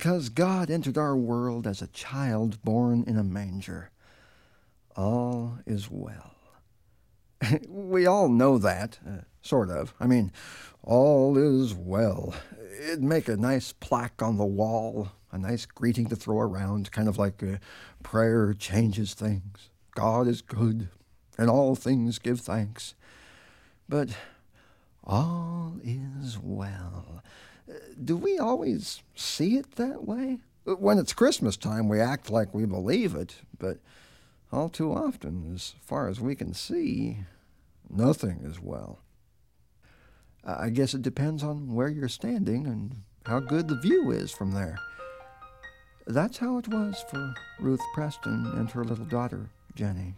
Because God entered our world as a child born in a manger, all is well. we all know that, uh, sort of. I mean, all is well. It'd make a nice plaque on the wall, a nice greeting to throw around, kind of like a prayer changes things. God is good, and all things give thanks. But all is well. Do we always see it that way? When it's Christmas time, we act like we believe it, but all too often, as far as we can see, nothing is well. I guess it depends on where you're standing and how good the view is from there. That's how it was for Ruth Preston and her little daughter, Jenny.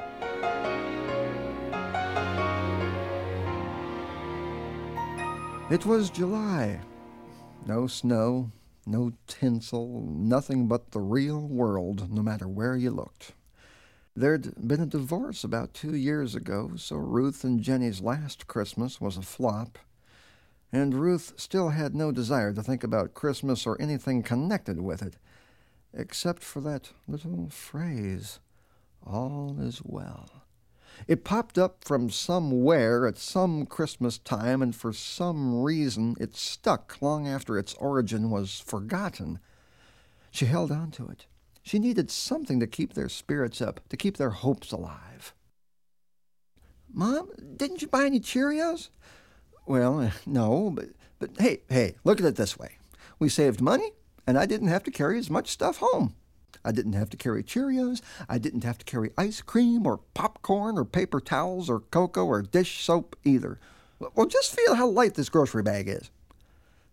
It was July. No snow, no tinsel, nothing but the real world, no matter where you looked. There'd been a divorce about two years ago, so Ruth and Jenny's last Christmas was a flop, and Ruth still had no desire to think about Christmas or anything connected with it, except for that little phrase, all is well. It popped up from somewhere at some Christmas time, and for some reason it stuck long after its origin was forgotten. She held on to it. She needed something to keep their spirits up, to keep their hopes alive. Mom, didn't you buy any Cheerios? Well, no, but, but hey, hey, look at it this way. We saved money, and I didn't have to carry as much stuff home. I didn't have to carry Cheerios. I didn't have to carry ice cream or popcorn or paper towels or cocoa or dish soap either. Well, just feel how light this grocery bag is.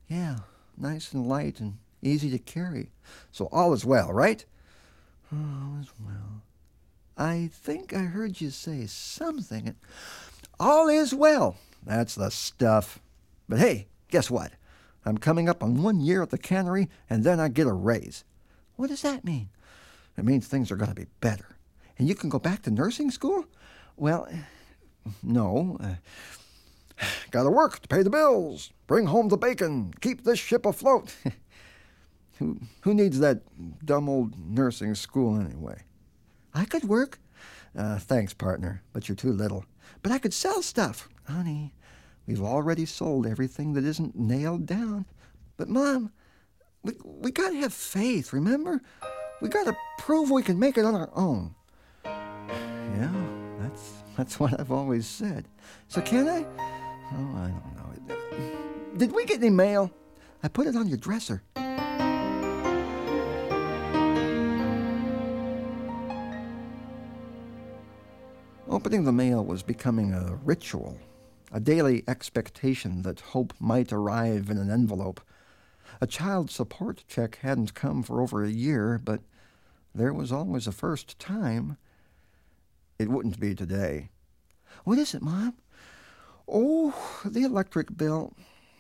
Yeah, nice and light and easy to carry. So all is well, right? All is well. I think I heard you say something. All is well. That's the stuff. But hey, guess what? I'm coming up on one year at the cannery, and then I get a raise. What does that mean? It means things are going to be better. And you can go back to nursing school? Well, no. Uh, gotta work to pay the bills, bring home the bacon, keep this ship afloat. who, who needs that dumb old nursing school anyway? I could work. Uh, thanks, partner, but you're too little. But I could sell stuff. Honey, we've already sold everything that isn't nailed down. But, Mom, we, we gotta have faith, remember? We gotta prove we can make it on our own. Yeah, that's that's what I've always said. So can I? Oh, I don't know. Did we get any mail? I put it on your dresser. Opening the mail was becoming a ritual, a daily expectation that hope might arrive in an envelope. A child support check hadn't come for over a year, but there was always a first time. It wouldn't be today. What is it, Mom? Oh, the electric bill.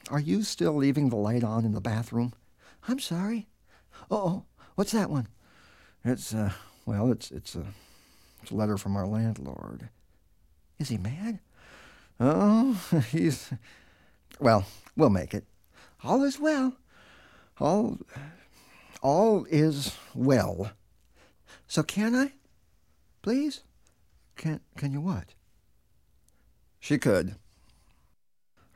Are you still leaving the light on in the bathroom? I'm sorry. Oh, what's that one? It's, uh, well, it's, it's a, it's a letter from our landlord. Is he mad? Oh, he's, well, we'll make it. All is well. All, all is well. So can I? Please? Can, can you what? She could.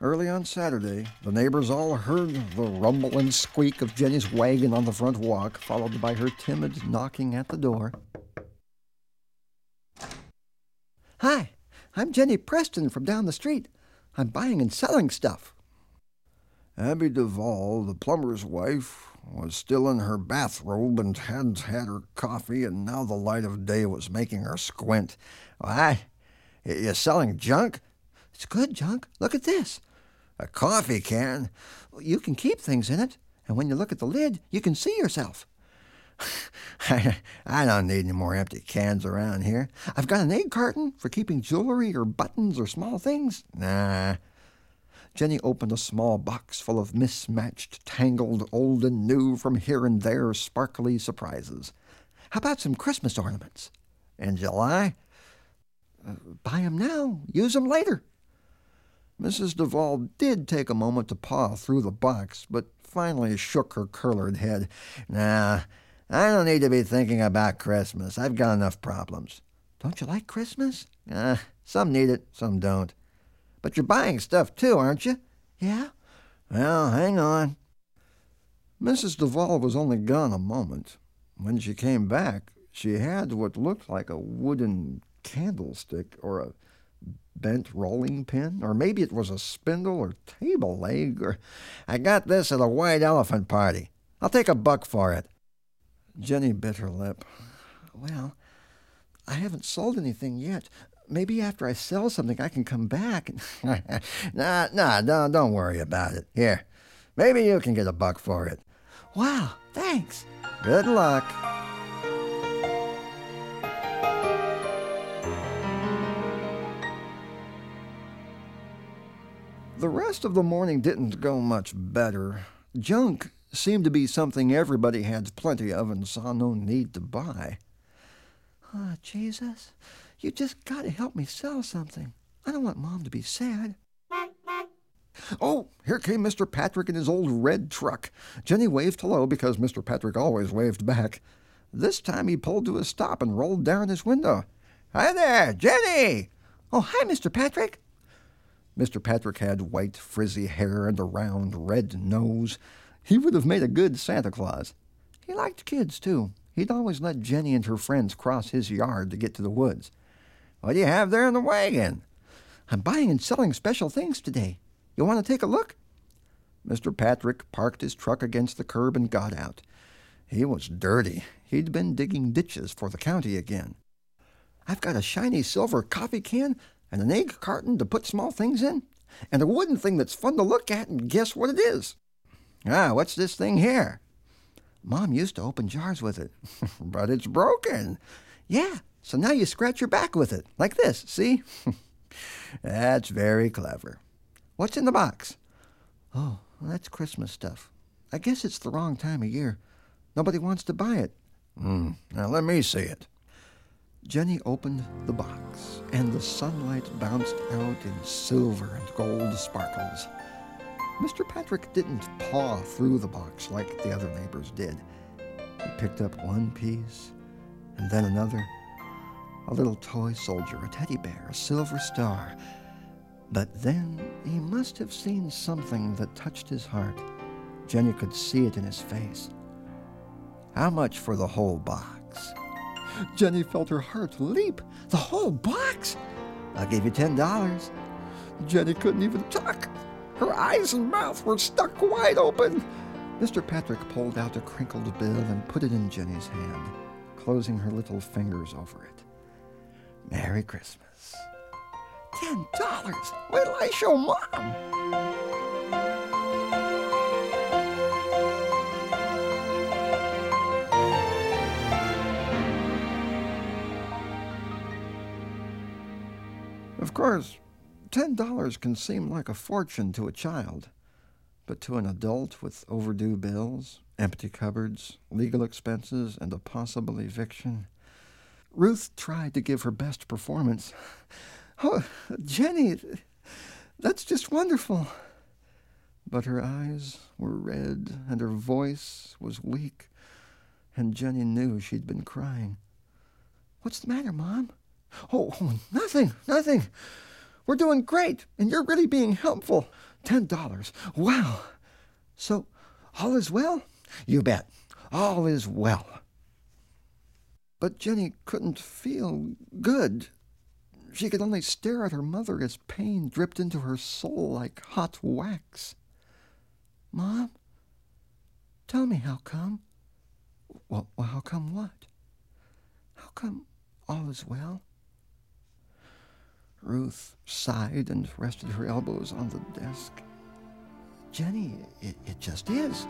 Early on Saturday, the neighbors all heard the rumble and squeak of Jenny's wagon on the front walk, followed by her timid knocking at the door. Hi, I'm Jenny Preston from down the street. I'm buying and selling stuff. Abby Duval, the plumber's wife, was still in her bathrobe and hadn't had her coffee, and now the light of day was making her squint. Why, you selling junk? It's good junk. Look at this. A coffee can? You can keep things in it, and when you look at the lid, you can see yourself. I, I don't need any more empty cans around here. I've got an egg carton for keeping jewelry or buttons or small things. Nah, Jenny opened a small box full of mismatched, tangled, old and new from here and there sparkly surprises. How about some Christmas ornaments? In July? Uh, buy 'em now, use 'em later. Mrs. Duval did take a moment to paw through the box, but finally shook her curlered head. Nah, I don't need to be thinking about Christmas. I've got enough problems. Don't you like Christmas? Uh, some need it, some don't. But you're buying stuff too, aren't you? Yeah? Well, hang on. Mrs. Duval was only gone a moment. When she came back, she had what looked like a wooden candlestick or a bent rolling pin, or maybe it was a spindle or table leg, or I got this at a white elephant party. I'll take a buck for it. Jenny bit her lip. Well, I haven't sold anything yet. Maybe after I sell something, I can come back. nah, nah, don't, don't worry about it. Here, maybe you can get a buck for it. Wow, thanks. Good luck. The rest of the morning didn't go much better. Junk seemed to be something everybody had plenty of and saw no need to buy. Oh, Jesus, you just got to help me sell something. I don't want Mom to be sad. Oh, here came Mr. Patrick in his old red truck. Jenny waved hello because Mr. Patrick always waved back. This time he pulled to a stop and rolled down his window. Hi there, Jenny! Oh, hi, Mr. Patrick. Mr. Patrick had white, frizzy hair and a round, red nose. He would have made a good Santa Claus. He liked kids, too. He'd always let Jenny and her friends cross his yard to get to the woods. What do you have there in the wagon? I'm buying and selling special things today. You want to take a look? Mr. Patrick parked his truck against the curb and got out. He was dirty. He'd been digging ditches for the county again. I've got a shiny silver coffee can and an egg carton to put small things in, and a wooden thing that's fun to look at and guess what it is. Ah, what's this thing here? Mom used to open jars with it, but it's broken. Yeah, so now you scratch your back with it, like this, see? that's very clever. What's in the box? Oh, well, that's Christmas stuff. I guess it's the wrong time of year. Nobody wants to buy it. Mm, now let me see it. Jenny opened the box, and the sunlight bounced out in silver and gold sparkles. Mr. Patrick didn't paw through the box like the other neighbors did. He picked up one piece, and then another. A little toy soldier, a teddy bear, a silver star. But then he must have seen something that touched his heart. Jenny could see it in his face. How much for the whole box? Jenny felt her heart leap. The whole box? I'll give you ten dollars. Jenny couldn't even talk. Her eyes and mouth were stuck wide open. Mr. Patrick pulled out a crinkled bill and put it in Jenny's hand, closing her little fingers over it. Merry Christmas. Ten dollars? Wait till I show Mom. Of course, ten dollars can seem like a fortune to a child, but to an adult with overdue bills, empty cupboards, legal expenses, and a possible eviction, Ruth tried to give her best performance. Oh, Jenny, that's just wonderful. But her eyes were red and her voice was weak, and Jenny knew she'd been crying. What's the matter, Mom? Oh, oh, nothing, nothing. We're doing great, and you're really being helpful. Ten dollars. Wow. So, all is well? You bet. All is well. But Jenny couldn't feel good. She could only stare at her mother as pain dripped into her soul like hot wax. Mom, tell me how come? Well, how come what? How come all is well? Ruth sighed and rested her elbows on the desk. Jenny, it, it just is.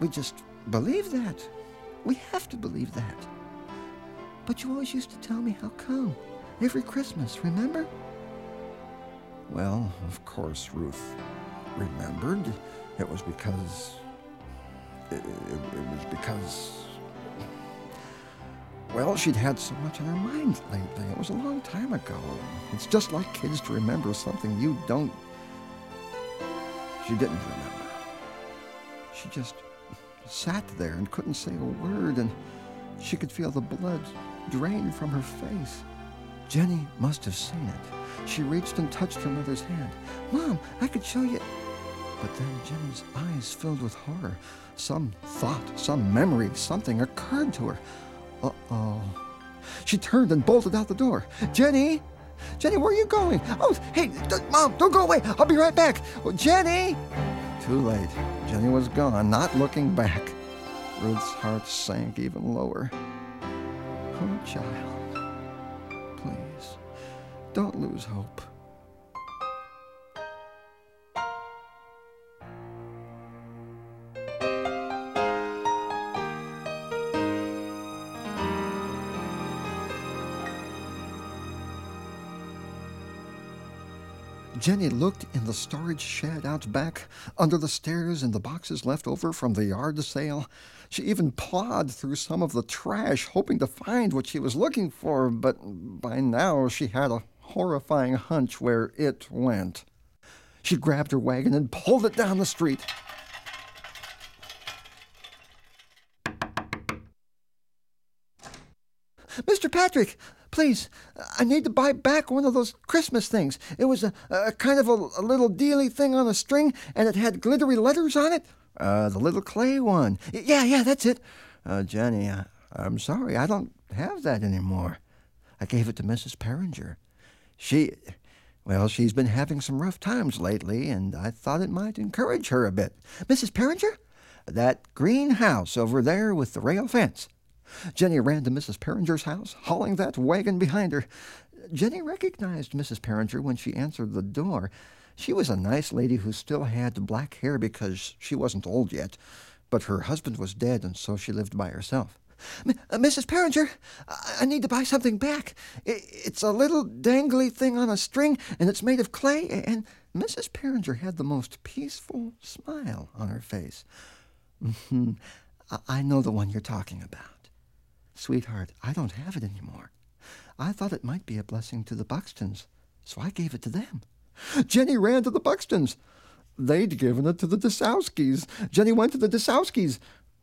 We just believe that. We have to believe that. But you always used to tell me how come. Every Christmas, remember? Well, of course, Ruth remembered. It was because. It, it, it was because. Well, she'd had so much on her mind lately. It was a long time ago. It's just like kids to remember something you don't She didn't remember. She just sat there and couldn't say a word, and she could feel the blood drain from her face. Jenny must have seen it. She reached and touched her mother's hand. Mom, I could show you. But then Jenny's eyes filled with horror. Some thought, some memory, something occurred to her. Uh oh. She turned and bolted out the door. Jenny! Jenny, where are you going? Oh, hey, Mom, don't go away. I'll be right back. Oh, Jenny! Too late. Jenny was gone, not looking back. Ruth's heart sank even lower. Oh, child, please, don't lose hope. Jenny looked in the storage shed out back, under the stairs in the boxes left over from the yard sale. She even pawed through some of the trash, hoping to find what she was looking for, but by now she had a horrifying hunch where it went. She grabbed her wagon and pulled it down the street. Mr. Patrick, Please, I need to buy back one of those Christmas things. It was a, a kind of a, a little dealy thing on a string, and it had glittery letters on it. Uh, the little clay one. Yeah, yeah, that's it. Uh, Jenny, I, I'm sorry, I don't have that anymore. I gave it to Mrs. Peringer. She, well, she's been having some rough times lately, and I thought it might encourage her a bit. Mrs. Peringer? That green house over there with the rail fence. Jenny ran to Mrs. Peringer's house, hauling that wagon behind her. Jenny recognized Mrs. Peringer when she answered the door. She was a nice lady who still had black hair because she wasn't old yet, but her husband was dead, and so she lived by herself. Mrs. Peringer, I need to buy something back. It's a little dangly thing on a string, and it's made of clay. And Mrs. Peringer had the most peaceful smile on her face. Mm-hmm. I know the one you're talking about. Sweetheart, I don't have it anymore. I thought it might be a blessing to the Buxtons, so I gave it to them. Jenny ran to the Buxtons. They'd given it to the Desowskis. Jenny went to the Desowskis,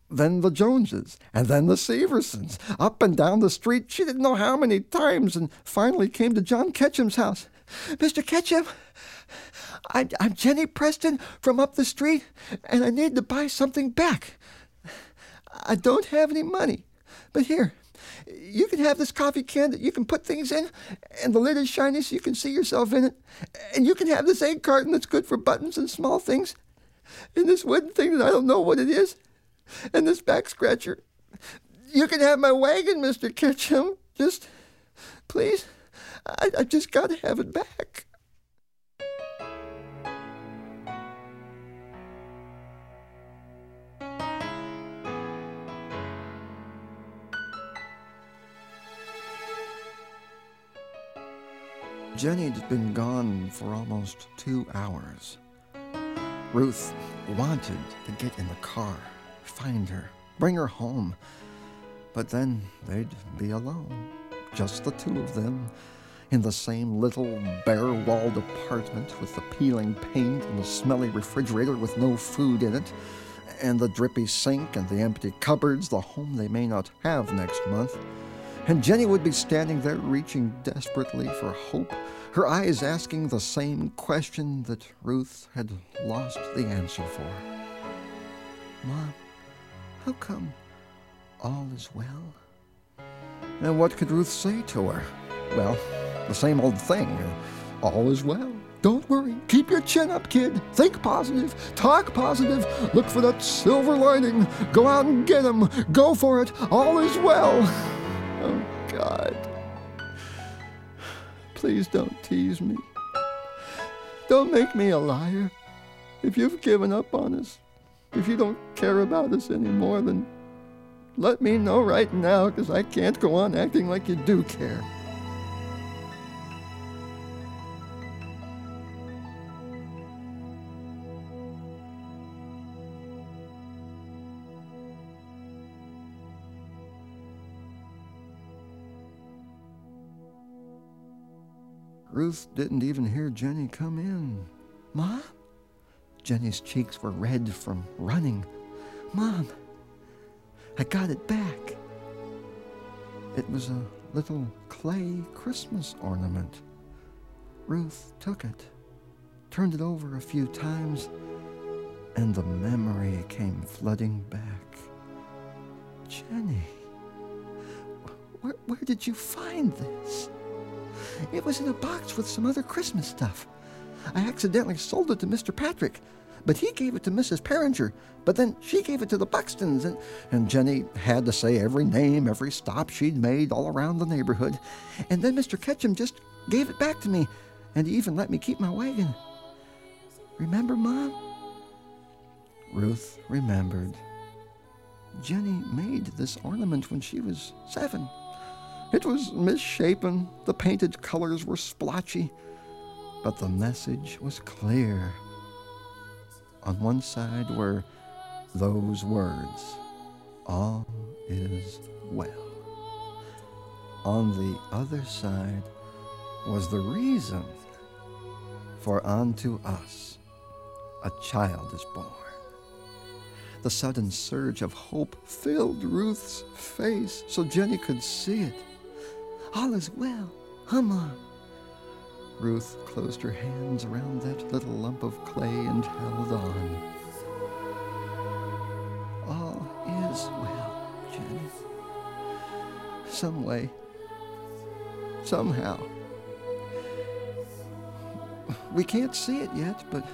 then the Joneses, and then the Seversons. Up and down the street, she didn't know how many times, and finally came to John Ketchum's house. Mr. Ketchum, I, I'm Jenny Preston from up the street, and I need to buy something back. I don't have any money. But here, you can have this coffee can that you can put things in, and the lid is shiny so you can see yourself in it. And you can have this egg carton that's good for buttons and small things, and this wooden thing that I don't know what it is, and this back scratcher. You can have my wagon, Mr. Ketchum. Just, please, I, I just got to have it back. Jenny'd been gone for almost two hours. Ruth wanted to get in the car, find her, bring her home. But then they'd be alone, just the two of them, in the same little bare walled apartment with the peeling paint and the smelly refrigerator with no food in it, and the drippy sink and the empty cupboards, the home they may not have next month. And Jenny would be standing there reaching desperately for hope, her eyes asking the same question that Ruth had lost the answer for. Mom, how come all is well? And what could Ruth say to her? Well, the same old thing. All is well. Don't worry. Keep your chin up, kid. Think positive. Talk positive. Look for that silver lining. Go out and get him. Go for it. All is well. God. Please don't tease me. Don't make me a liar. If you've given up on us, if you don't care about us anymore, then let me know right now, because I can't go on acting like you do care. Ruth didn't even hear Jenny come in. Mom? Jenny's cheeks were red from running. Mom, I got it back. It was a little clay Christmas ornament. Ruth took it, turned it over a few times, and the memory came flooding back. Jenny, where, where did you find this? It was in a box with some other Christmas stuff. I accidentally sold it to Mr. Patrick, but he gave it to Mrs. Peringer. But then she gave it to the Buxtons, and, and Jenny had to say every name, every stop she'd made all around the neighborhood. And then Mr. Ketchum just gave it back to me, and he even let me keep my wagon. Remember, Mom? Ruth remembered. Jenny made this ornament when she was seven. It was misshapen, the painted colors were splotchy, but the message was clear. On one side were those words, All is well. On the other side was the reason, for unto us a child is born. The sudden surge of hope filled Ruth's face so Jenny could see it. All is well, huh, Mom? Ruth closed her hands around that little lump of clay and held on. All is well, Jenny. Some way, somehow. We can't see it yet, but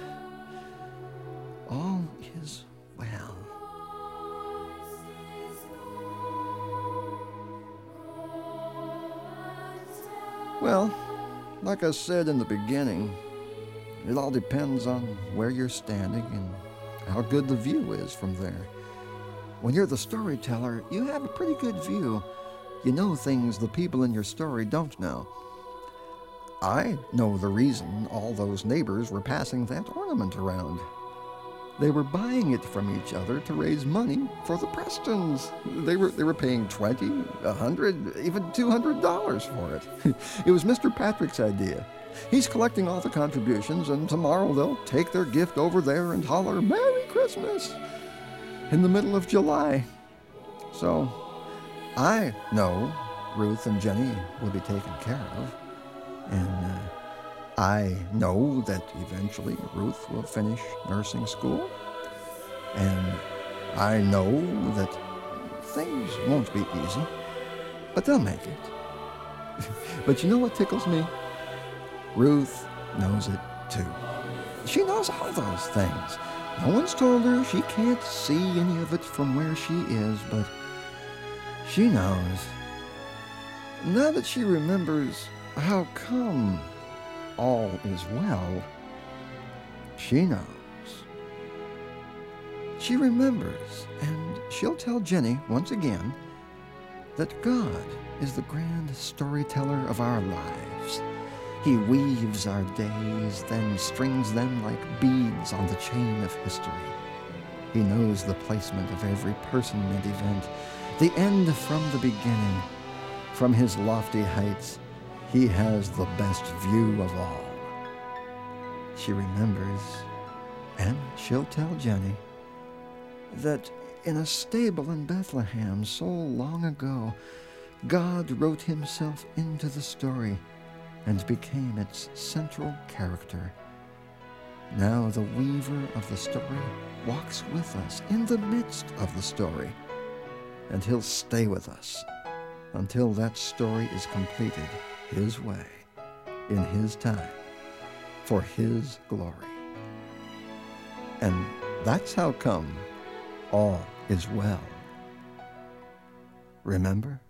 all is well. Well, like I said in the beginning, it all depends on where you're standing and how good the view is from there. When you're the storyteller, you have a pretty good view. You know things the people in your story don't know. I know the reason all those neighbors were passing that ornament around. They were buying it from each other to raise money for the Prestons. They were they were paying twenty, a hundred, even two hundred dollars for it. it was Mr. Patrick's idea. He's collecting all the contributions, and tomorrow they'll take their gift over there and holler "Merry Christmas" in the middle of July. So, I know Ruth and Jenny will be taken care of, and. Uh, I know that eventually Ruth will finish nursing school. And I know that things won't be easy, but they'll make it. but you know what tickles me? Ruth knows it too. She knows all those things. No one's told her she can't see any of it from where she is, but she knows. Now that she remembers how come all is well, she knows. She remembers, and she'll tell Jenny once again that God is the grand storyteller of our lives. He weaves our days, then strings them like beads on the chain of history. He knows the placement of every person and event, the end from the beginning. From his lofty heights, he has the best view of all. She remembers, and she'll tell Jenny, that in a stable in Bethlehem so long ago, God wrote himself into the story and became its central character. Now the weaver of the story walks with us in the midst of the story, and he'll stay with us until that story is completed his way, in His time, for His glory. And that's how come all is well. Remember?